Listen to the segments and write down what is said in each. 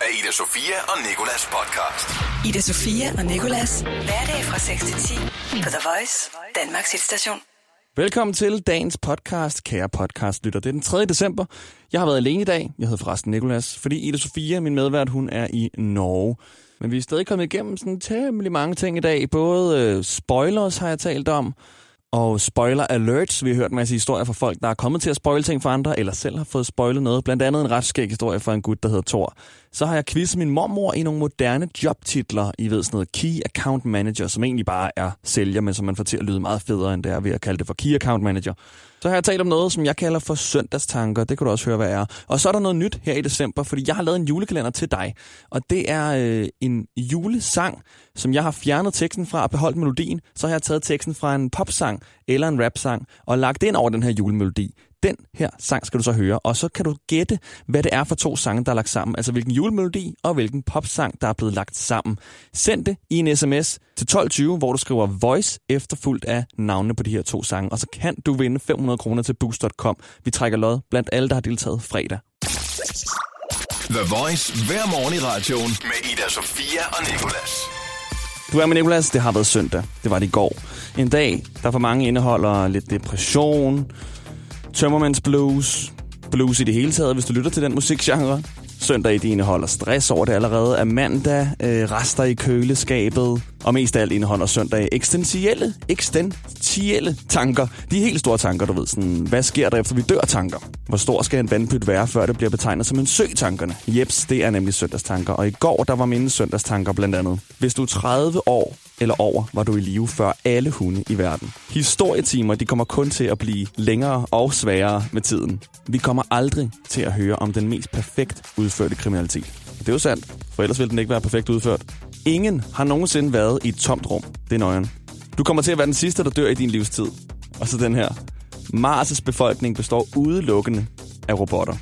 af Ida Sofia og Nikolas podcast. Ida Sofia og Nikolas. Hverdag fra 6 til 10 på The Voice, Danmarks hitstation. Velkommen til dagens podcast, kære podcast lytter. Det er den 3. december. Jeg har været alene i dag. Jeg hedder forresten Nikolas, fordi Ida Sofia, min medvært, hun er i Norge. Men vi er stadig kommet igennem sådan temmelig mange ting i dag. Både øh, spoilers har jeg talt om, og spoiler alerts. Vi har hørt en masse historier fra folk, der er kommet til at spoile ting for andre, eller selv har fået spoilet noget. Blandt andet en ret skæg historie fra en gut, der hedder Thor. Så har jeg quizet min mormor i nogle moderne jobtitler. I ved sådan noget Key Account Manager, som egentlig bare er sælger, men som man får til at lyde meget federe, end det er ved at kalde det for Key Account Manager. Så har jeg talt om noget, som jeg kalder for søndagstanker. Det kan du også høre, hvad er. Og så er der noget nyt her i december, fordi jeg har lavet en julekalender til dig. Og det er øh, en julesang, som jeg har fjernet teksten fra og beholdt melodien. Så har jeg taget teksten fra en popsang eller en rapsang og lagt ind over den her julemelodi. Den her sang skal du så høre, og så kan du gætte, hvad det er for to sange, der er lagt sammen. Altså hvilken julemelodi og hvilken popsang, der er blevet lagt sammen. Send det i en sms til 1220, hvor du skriver Voice efterfulgt af navnene på de her to sange. Og så kan du vinde 500 kroner til boost.com. Vi trækker lod blandt alle, der har deltaget fredag. The Voice hver morgen i radioen med Ida Sofia og Nikolas. Du er med Nicolas, det har været søndag. Det var det i går. En dag, der for mange indeholder lidt depression, Tømmermans blues, blues i det hele taget, hvis du lytter til den musikgenre. Søndag i dine holder stress over det allerede. Er mandag, øh, rester i køleskabet, og mest af alt indeholder søndag eksistentielle, eksistentielle tanker. De helt store tanker, du ved. Sådan, hvad sker der efter vi dør tanker? Hvor stor skal en vandpyt være, før det bliver betegnet som en sø tankerne? Jeps, det er nemlig søndagstanker. Og i går, der var mine søndagstanker blandt andet. Hvis du er 30 år eller over, var du i live før alle hunde i verden. Historietimer, de kommer kun til at blive længere og sværere med tiden. Vi kommer aldrig til at høre om den mest perfekt udførte kriminalitet. Det er jo sandt, for ellers ville den ikke være perfekt udført. Ingen har nogensinde været i et tomt rum. Det er nøjen. Du kommer til at være den sidste, der dør i din livstid. Og så den her. Mars' befolkning består udelukkende af robotter.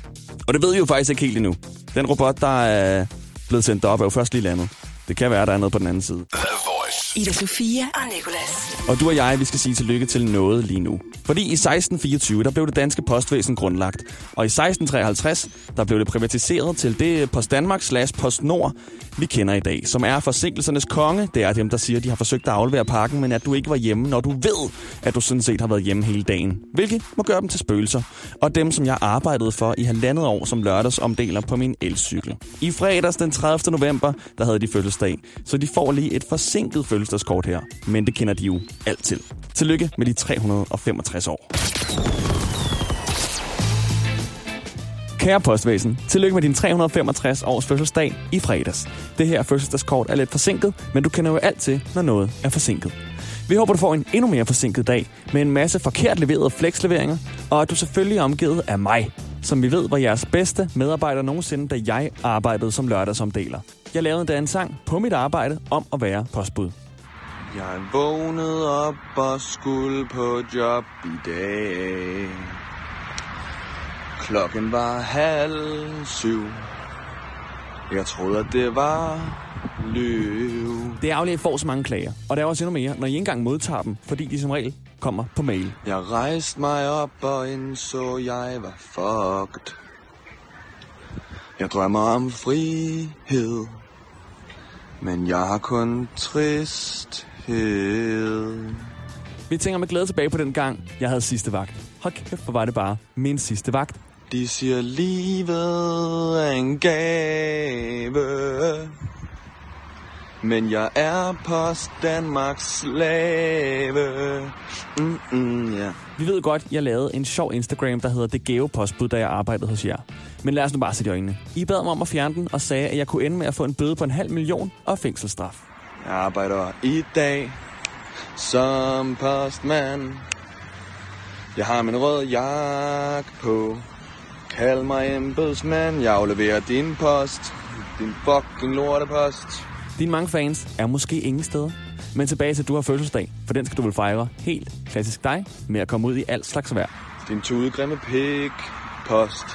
Og det ved vi jo faktisk ikke helt endnu. Den robot, der er blevet sendt op, er jo først lige landet. Det kan være, der er noget på den anden side. Voice. Ida Sofia og Nikolas. Og du og jeg, vi skal sige tillykke til noget lige nu. Fordi i 1624, der blev det danske postvæsen grundlagt. Og i 1653, der blev det privatiseret til det Post Danmark slash Post Nord, vi kender i dag. Som er forsinkelsernes konge. Det er dem, der siger, at de har forsøgt at aflevere pakken, men at du ikke var hjemme, når du ved, at du sådan set har været hjemme hele dagen. Hvilket må gøre dem til spøgelser. Og dem, som jeg arbejdede for i halvandet år som lørdagsomdeler på min elcykel. I fredags den 30. november, der havde de fødselsdag. Så de får lige et forsinket fødselsdagskort her. Men det kender de jo alt til. Tillykke med de 365 år. Kære postvæsen, tillykke med din 365 års fødselsdag i fredags. Det her fødselsdagskort er lidt forsinket, men du kender jo alt til, når noget er forsinket. Vi håber, du får en endnu mere forsinket dag med en masse forkert leverede flexleveringer, og at du selvfølgelig er omgivet af mig, som vi ved var jeres bedste medarbejder nogensinde, da jeg arbejdede som lørdagsomdeler. Jeg lavede da en sang på mit arbejde om at være postbud. Jeg vågnede op og skulle på job i dag. Klokken var halv syv. Jeg troede, at det var løv. Det er I får så mange klager. Og der er også endnu mere, når I ikke engang modtager dem, fordi de som regel kommer på mail. Jeg rejste mig op og indså, jeg var fucked. Jeg drømmer om frihed, men jeg har kun tristhed. Vi tænker med glæde tilbage på den gang, jeg havde sidste vagt. Hold kæft, hvor var det bare min sidste vagt. De siger, livet er en gave. Men jeg er post Danmarks slave. Mm-mm, yeah. Vi ved godt, jeg lavede en sjov Instagram, der hedder Det Gave Postbud, da jeg arbejdede hos jer. Men lad os nu bare sætte i øjnene. I bad mig om at fjerne den og sagde, at jeg kunne ende med at få en bøde på en halv million og fængselsstraf. Jeg arbejder i dag som postmand. Jeg har min rød jakke på. Kald mig embedsmand. Jeg afleverer din post. Din fucking lortepost. Dine mange fans er måske ingen steder. Men tilbage til, at du har fødselsdag, for den skal du vel fejre helt klassisk dig med at komme ud i alt slags vejr. Din tudegrimme pik, post.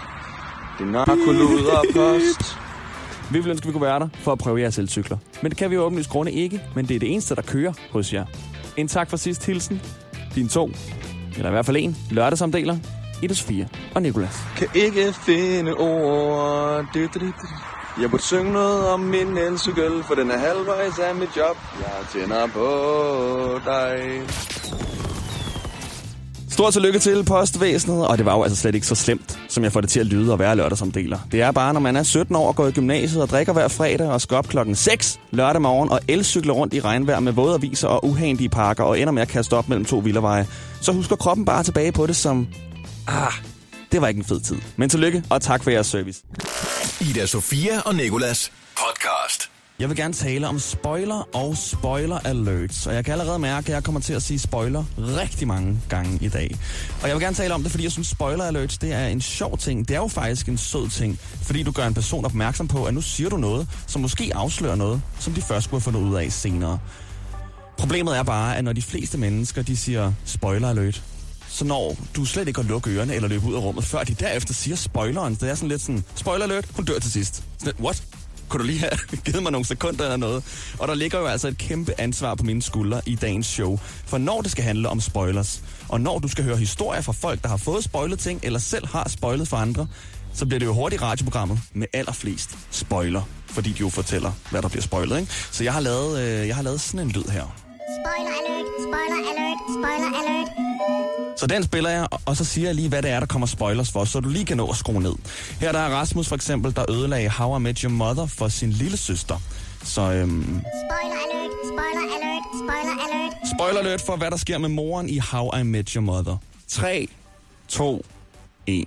Din narkoluder post. Vi vil ønske, at vi kunne være der for at prøve jeres elcykler. Men det kan vi jo åbenlyst grunde ikke, men det er det eneste, der kører hos jer. En tak for sidst hilsen. Din to, eller i hvert fald en, lørdagsomdeler, Ida Sofia og Nikolas. Kan ikke finde ord. Du, du, du, du. Jeg burde synge noget om min elcykel, for den er halvvejs af mit job. Jeg tænder på dig. Stort tillykke til postvæsenet, og det var jo altså slet ikke så slemt, som jeg får det til at lyde og være lørdagsomdeler. Det er bare, når man er 17 år og går i gymnasiet og drikker hver fredag og skal op klokken 6 lørdag morgen og elcykler rundt i regnvejr med våde aviser og uhandige parker og ender med at kaste op mellem to villaveje, så husker kroppen bare tilbage på det som, ah, det var ikke en fed tid. Men tillykke, og tak for jeres service. Ida Sofia og Nikolas. Jeg vil gerne tale om spoiler og spoiler alerts, og jeg kan allerede mærke, at jeg kommer til at sige spoiler rigtig mange gange i dag. Og jeg vil gerne tale om det, fordi jeg synes, spoiler alerts det er en sjov ting. Det er jo faktisk en sød ting, fordi du gør en person opmærksom på, at nu siger du noget, som måske afslører noget, som de først skulle have fundet ud af senere. Problemet er bare, at når de fleste mennesker de siger spoiler alert, så når du slet ikke at lukke ørerne eller løbe ud af rummet, før de derefter siger spoileren. Det er sådan lidt sådan, spoiler alert, hun dør til sidst. Sådan what? Kunne du lige have givet mig nogle sekunder eller noget? Og der ligger jo altså et kæmpe ansvar på mine skuldre i dagens show. For når det skal handle om spoilers, og når du skal høre historier fra folk, der har fået spoilet ting, eller selv har spoilet for andre, så bliver det jo hurtigt radioprogrammet med allerflest spoiler, fordi de jo fortæller, hvad der bliver spoilet. Ikke? Så jeg har, lavet, øh, jeg har lavet sådan en lyd her. Spoiler alert, spoiler alert, spoiler alert. Så den spiller jeg, og så siger jeg lige, hvad det er, der kommer spoilers for, så du lige kan nå at skrue ned. Her der er Rasmus for eksempel, der ødelagde How I Met Your Mother for sin lille søster. Så øhm, Spoiler alert, spoiler alert, spoiler alert. spoiler alert for, hvad der sker med moren i How I Met Your Mother. 3, 2, 1.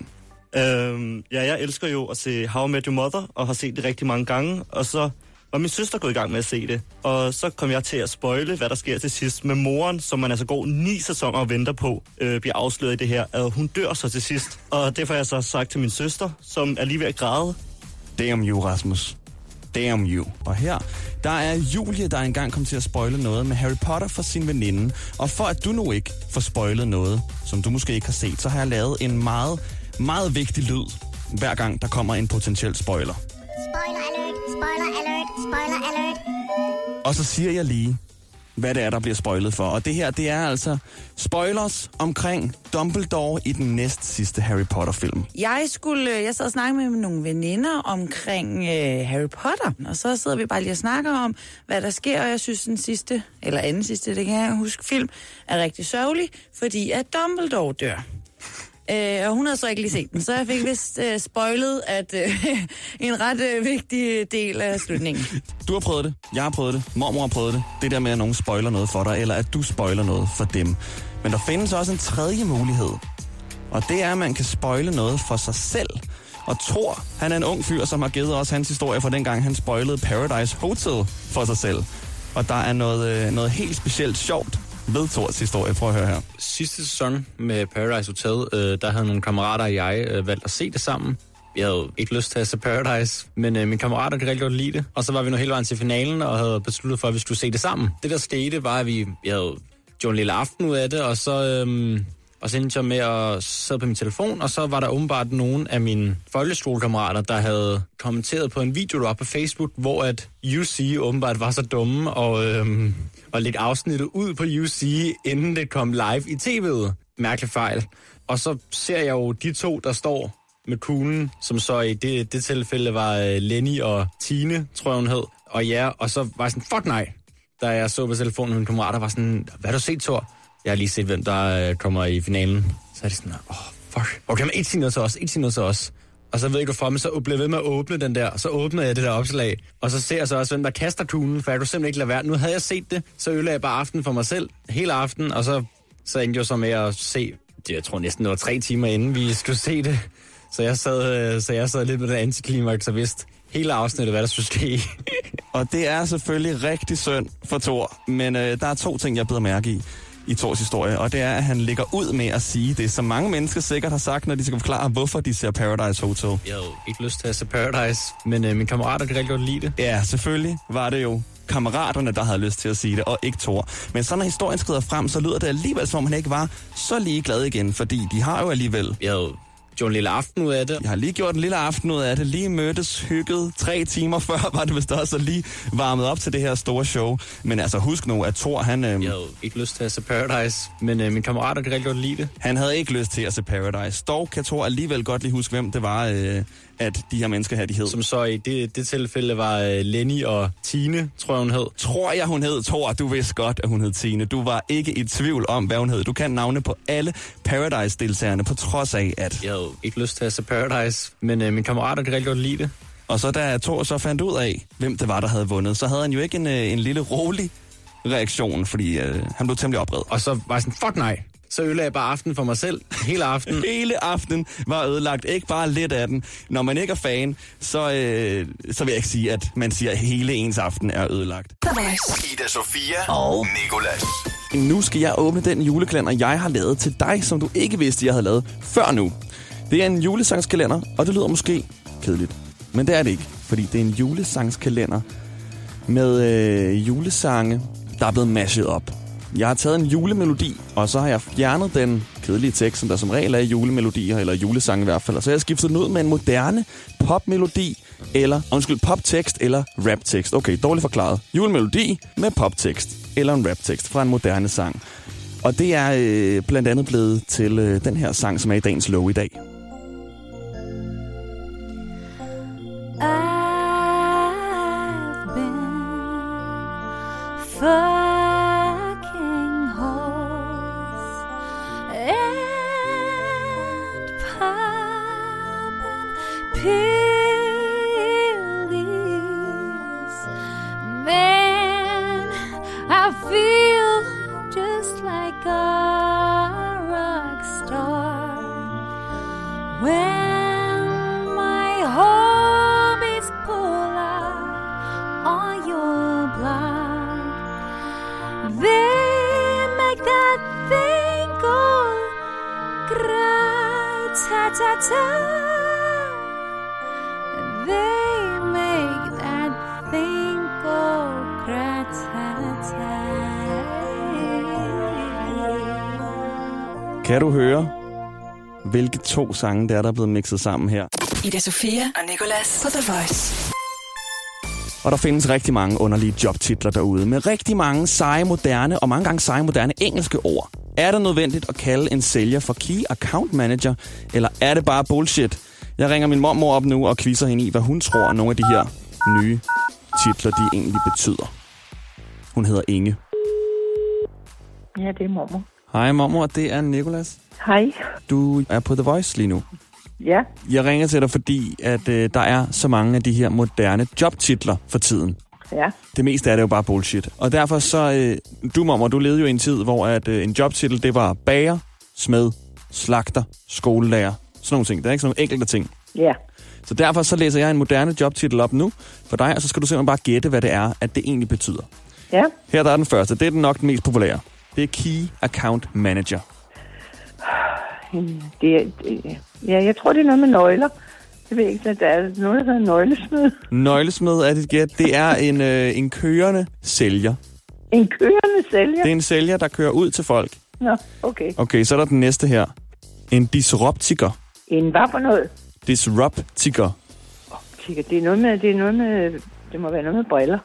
Øhm, ja, jeg elsker jo at se How I Met Your Mother, og har set det rigtig mange gange. Og så var min søster gået i gang med at se det. Og så kom jeg til at spoile, hvad der sker til sidst med moren, som man altså går ni sæsoner og venter på, øh, bliver afsløret i det her. At hun dør så til sidst. Og derfor har jeg så sagt til min søster, som er lige ved at græde, Damn you, Rasmus. Damn you. Og her, der er Julie, der engang kom til at spoile noget med Harry Potter for sin veninde. Og for at du nu ikke får spoilet noget, som du måske ikke har set, så har jeg lavet en meget, meget vigtig lyd, hver gang der kommer en potentiel spoiler. Spoiler alert, spoiler alert, spoiler alert. Og så siger jeg lige, hvad det er, der bliver spoilet for. Og det her, det er altså spoilers omkring Dumbledore i den næst sidste Harry Potter-film. Jeg skulle, jeg sad og snakkede med nogle veninder omkring øh, Harry Potter, og så sidder vi bare lige og snakker om, hvad der sker, og jeg synes den sidste, eller anden sidste, det kan jeg huske, film, er rigtig sørgelig, fordi at Dumbledore dør. Øh, og hun havde så ikke lige set den, så jeg fik vist øh, spoilet, at øh, en ret øh, vigtig øh, del af slutningen. Du har prøvet det, jeg har prøvet det, mormor har prøvet det. Det der med, at nogen spoiler noget for dig, eller at du spoiler noget for dem. Men der findes også en tredje mulighed. Og det er, at man kan spoile noget for sig selv. Og Thor, han er en ung fyr, som har givet os hans historie fra dengang, han spoilede Paradise Hotel for sig selv. Og der er noget, øh, noget helt specielt sjovt ved Thors historie. Prøv at høre her. sidste sæson med Paradise Hotel, øh, der havde nogle kammerater og jeg øh, valgt at se det sammen. Jeg havde ikke lyst til at se Paradise, men øh, mine kammerater kunne rigtig godt lide det. Og så var vi nu hele vejen til finalen og havde besluttet for, at vi skulle se det sammen. Det der skete var, at vi jeg havde gjort en lille aften ud af det, og så, øhm, og så endte jeg med at sidde på min telefon, og så var der åbenbart nogen af mine folkeskolekammerater, der havde kommenteret på en video, der var på Facebook, hvor at UC åbenbart var så dumme og, øhm, og lidt afsnittet ud på UC, inden det kom live i tv'et. Mærkelig fejl. Og så ser jeg jo de to, der står med kuglen, som så i det, det tilfælde var øh, Lenny og Tine, tror jeg hun hed. Og ja, og så var jeg sådan, fuck nej, da jeg så på telefonen, min kammerater var sådan, hvad har du set, Thor? Jeg har lige set, hvem der øh, kommer i finalen. Så er det sådan, åh, oh, fuck. Okay, men et signal noget til os, ikke sige til os. Og så ved jeg ikke hvorfor, men så blev jeg ved med at åbne den der, og så åbner jeg det der opslag. Og så ser jeg så også, hvem der kaster kuglen, for jeg kunne simpelthen ikke lade være. Nu havde jeg set det, så ødelagde jeg bare aften for mig selv, hele aften, og så, så endte jeg så med at se, det, jeg tror næsten det var tre timer inden vi skulle se det. Så jeg sad, øh, så jeg sad lidt med den antiklimaks og vidste hele afsnittet, hvad der skulle ske. Og det er selvfølgelig rigtig synd for Thor, men øh, der er to ting, jeg beder mærke i i Thors historie, og det er, at han ligger ud med at sige det, som mange mennesker sikkert har sagt, når de skal forklare, hvorfor de ser Paradise Hotel. Jeg havde ikke lyst til at se Paradise, men øh, mine kammerater kan rigtig godt lide det. Ja, selvfølgelig var det jo kammeraterne, der havde lyst til at sige det, og ikke Thor. Men så når historien skrider frem, så lyder det alligevel, som om han ikke var så ligeglad igen, fordi de har jo alligevel Jeg havde jo gjort en lille aften ud af det. Jeg har lige gjort en lille aften ud af det, lige mødtes, hygget, tre timer før var det vist også, og lige varmet op til det her store show. Men altså husk nu, at Thor, han, øh, Jeg havde ikke lyst til at se Paradise, men øh, mine kammerater kan rigtig godt lide det. han havde ikke lyst til at se Paradise. Dog kan Thor alligevel godt lige huske, hvem det var, øh, at de her mennesker her, de hed. Som så i det, det tilfælde var øh, Lenny og Tine, tror jeg hun hed. tror jeg, hun hed Thor. Du vidste godt, at hun hed Tine. Du var ikke i tvivl om, hvad hun hed. Du kan navne på alle Paradise-deltagerne, på trods af, at... Jeg havde ikke lyst til at se Paradise, men øh, mine kammerater kan rigtig godt lide det. Og så da Thor så fandt ud af, hvem det var, der havde vundet, så havde han jo ikke en, øh, en lille rolig reaktion, fordi øh, han blev temmelig oprevet. Og så var jeg sådan, fuck nej. Så ødelagde jeg bare aften for mig selv, hele aften. Hele aften var ødelagt. Ikke bare lidt af den. Når man ikke er fan, så, øh, så vil jeg ikke sige, at man siger, at hele ens aften er ødelagt. Ida Sofia og Nikolas. Nu skal jeg åbne den julekalender, jeg har lavet til dig, som du ikke vidste, jeg havde lavet før nu. Det er en julesangskalender, og det lyder måske kedeligt. Men det er det ikke, fordi det er en julesangskalender med øh, julesange, der er blevet mashet op. Jeg har taget en julemelodi, og så har jeg fjernet den kedelige tekst, som der som regel er i julemelodier, eller julesange i hvert fald. Og så har jeg skiftet den ud med en moderne popmelodi, eller, undskyld, poptekst eller raptekst. Okay, dårligt forklaret. Julemelodi med poptekst, eller en raptekst fra en moderne sang. Og det er øh, blandt andet blevet til øh, den her sang, som er i dagens lov i dag. I've been Kan du høre, hvilke to sange det er, der er blevet mixet sammen her? Ida Sofia og Nicolas på The Voice. Og der findes rigtig mange underlige jobtitler derude, med rigtig mange seje, moderne og mange gange seje, moderne engelske ord. Er det nødvendigt at kalde en sælger for Key Account Manager, eller er det bare bullshit? Jeg ringer min mormor op nu og quizzer hende i, hvad hun tror, nogle af de her nye titler, de egentlig betyder. Hun hedder Inge. Ja, det er mormor. Hej mormor, det er Nikolas. Hej. Du er på The Voice lige nu. Ja, Jeg ringer til dig, fordi at øh, der er så mange af de her moderne jobtitler for tiden. Ja, Det meste af det er jo bare bullshit. Og derfor så, øh, du mamma, du levede jo i en tid, hvor at, øh, en jobtitel, det var bager, smed, slagter, skolelærer, sådan nogle ting. Det er ikke sådan nogle enkelte ting. ja. Så derfor så læser jeg en moderne jobtitel op nu for dig, og så skal du simpelthen bare gætte, hvad det er, at det egentlig betyder. Ja, Her der er den første. Det er den nok den mest populære. Det er Key Account Manager. Det det, ja, jeg tror, det er noget med nøgler. Jeg ved ikke, at der er noget, der hedder nøglesmed. Nøglesmed er dit gæt. Det er en, øh, en kørende sælger. En kørende sælger? Det er en sælger, der kører ud til folk. Nå, okay. Okay, så er der den næste her. En disruptiker. En hvad for noget? Disruptiker. Kigger, Det er noget med, det er noget med, det må være noget med briller.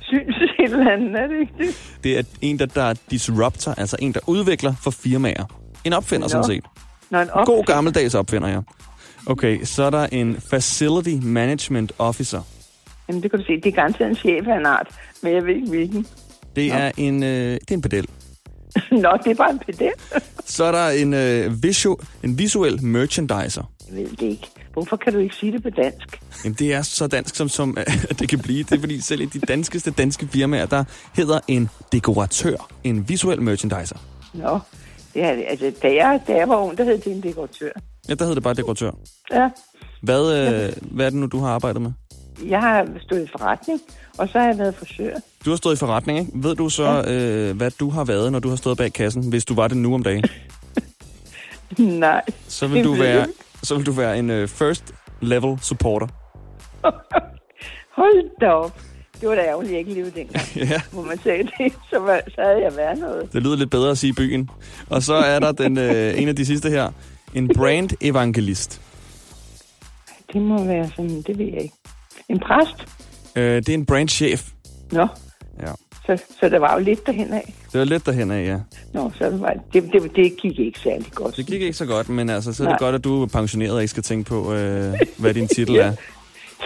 Syns et eller andet, er det ikke det? Det er en, der, der er disruptor, altså en, der udvikler for firmaer. En opfinder, Nå. sådan set. Nå, en op... God gammeldags opfinder, ja. Okay, så er der en Facility Management Officer. Jamen, det kan du se. Det er garanteret en chef af en art, men jeg ved ikke hvilken. Det Nå. er en, øh, det er en pedel. Nå, det er bare en pedel. Så er der en, øh, visual, en visuel merchandiser. jeg ved det ikke. Hvorfor kan du ikke sige det på dansk? Jamen, det er så dansk, som, som at det kan blive. Det er fordi selv i de danskeste danske firmaer, der hedder en dekoratør. En visuel merchandiser. Nå, det er, altså, da jeg, da jeg var ung, der hed det en dekoratør. Ja, der hedder det bare dekoratør. Ja, Hvad, øh, hvad er det nu, du har arbejdet med? jeg har stået i forretning, og så har jeg været frisør. Du har stået i forretning, ikke? Ved du så, øh, hvad du har været, når du har stået bag kassen, hvis du var det nu om dagen? Nej. Så vil du være, så vil du være en øh, first level supporter. Hold da op. Det var da ærgerligt, jeg ikke levede dengang. Ja. Hvor man sagde det, så, var, så havde jeg været noget. Det lyder lidt bedre at sige i byen. Og så er der den, øh, en af de sidste her. En brand evangelist. Det må være sådan, det ved jeg ikke. En præst? Øh, det er en brandchef. Nå, Ja. så Så, der var jo lidt derhen af. Det var lidt derhen af, ja. Nå, så var det, det, det gik ikke særlig godt. Det gik ikke så godt, men altså, så er det Nej. godt, at du er pensioneret og ikke skal tænke på, øh, hvad din titel er.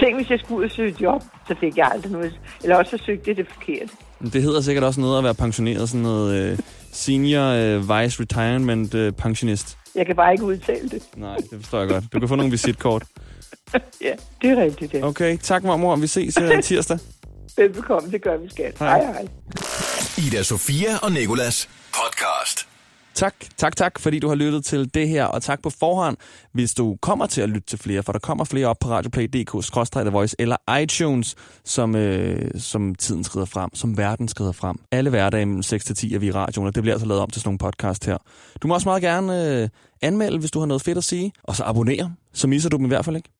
Tænk, hvis jeg skulle ud og søge job, så fik jeg aldrig noget. Eller også så søgte jeg det forkert. Det hedder sikkert også noget at være pensioneret, sådan noget øh, senior øh, vice retirement øh, pensionist. Jeg kan bare ikke udtale det. Nej, det forstår jeg godt. Du kan få nogle visitkort. Ja, det er rigtigt, ja. Okay, tak mormor. Vi ses øh, tirsdag. Velbekomme, det gør vi skat. Hej. Hej, hej. Ida Sofia og Nikolas podcast. Tak, tak, tak, fordi du har lyttet til det her, og tak på forhånd, hvis du kommer til at lytte til flere, for der kommer flere op på radioplay.dk, Voice eller iTunes, som, øh, som tiden skrider frem, som verden skrider frem. Alle hverdage mellem 6 til 10 er vi i radioen, og det bliver altså lavet om til sådan nogle podcast her. Du må også meget gerne øh, anmelde, hvis du har noget fedt at sige, og så abonnere, så misser du dem i hvert fald ikke.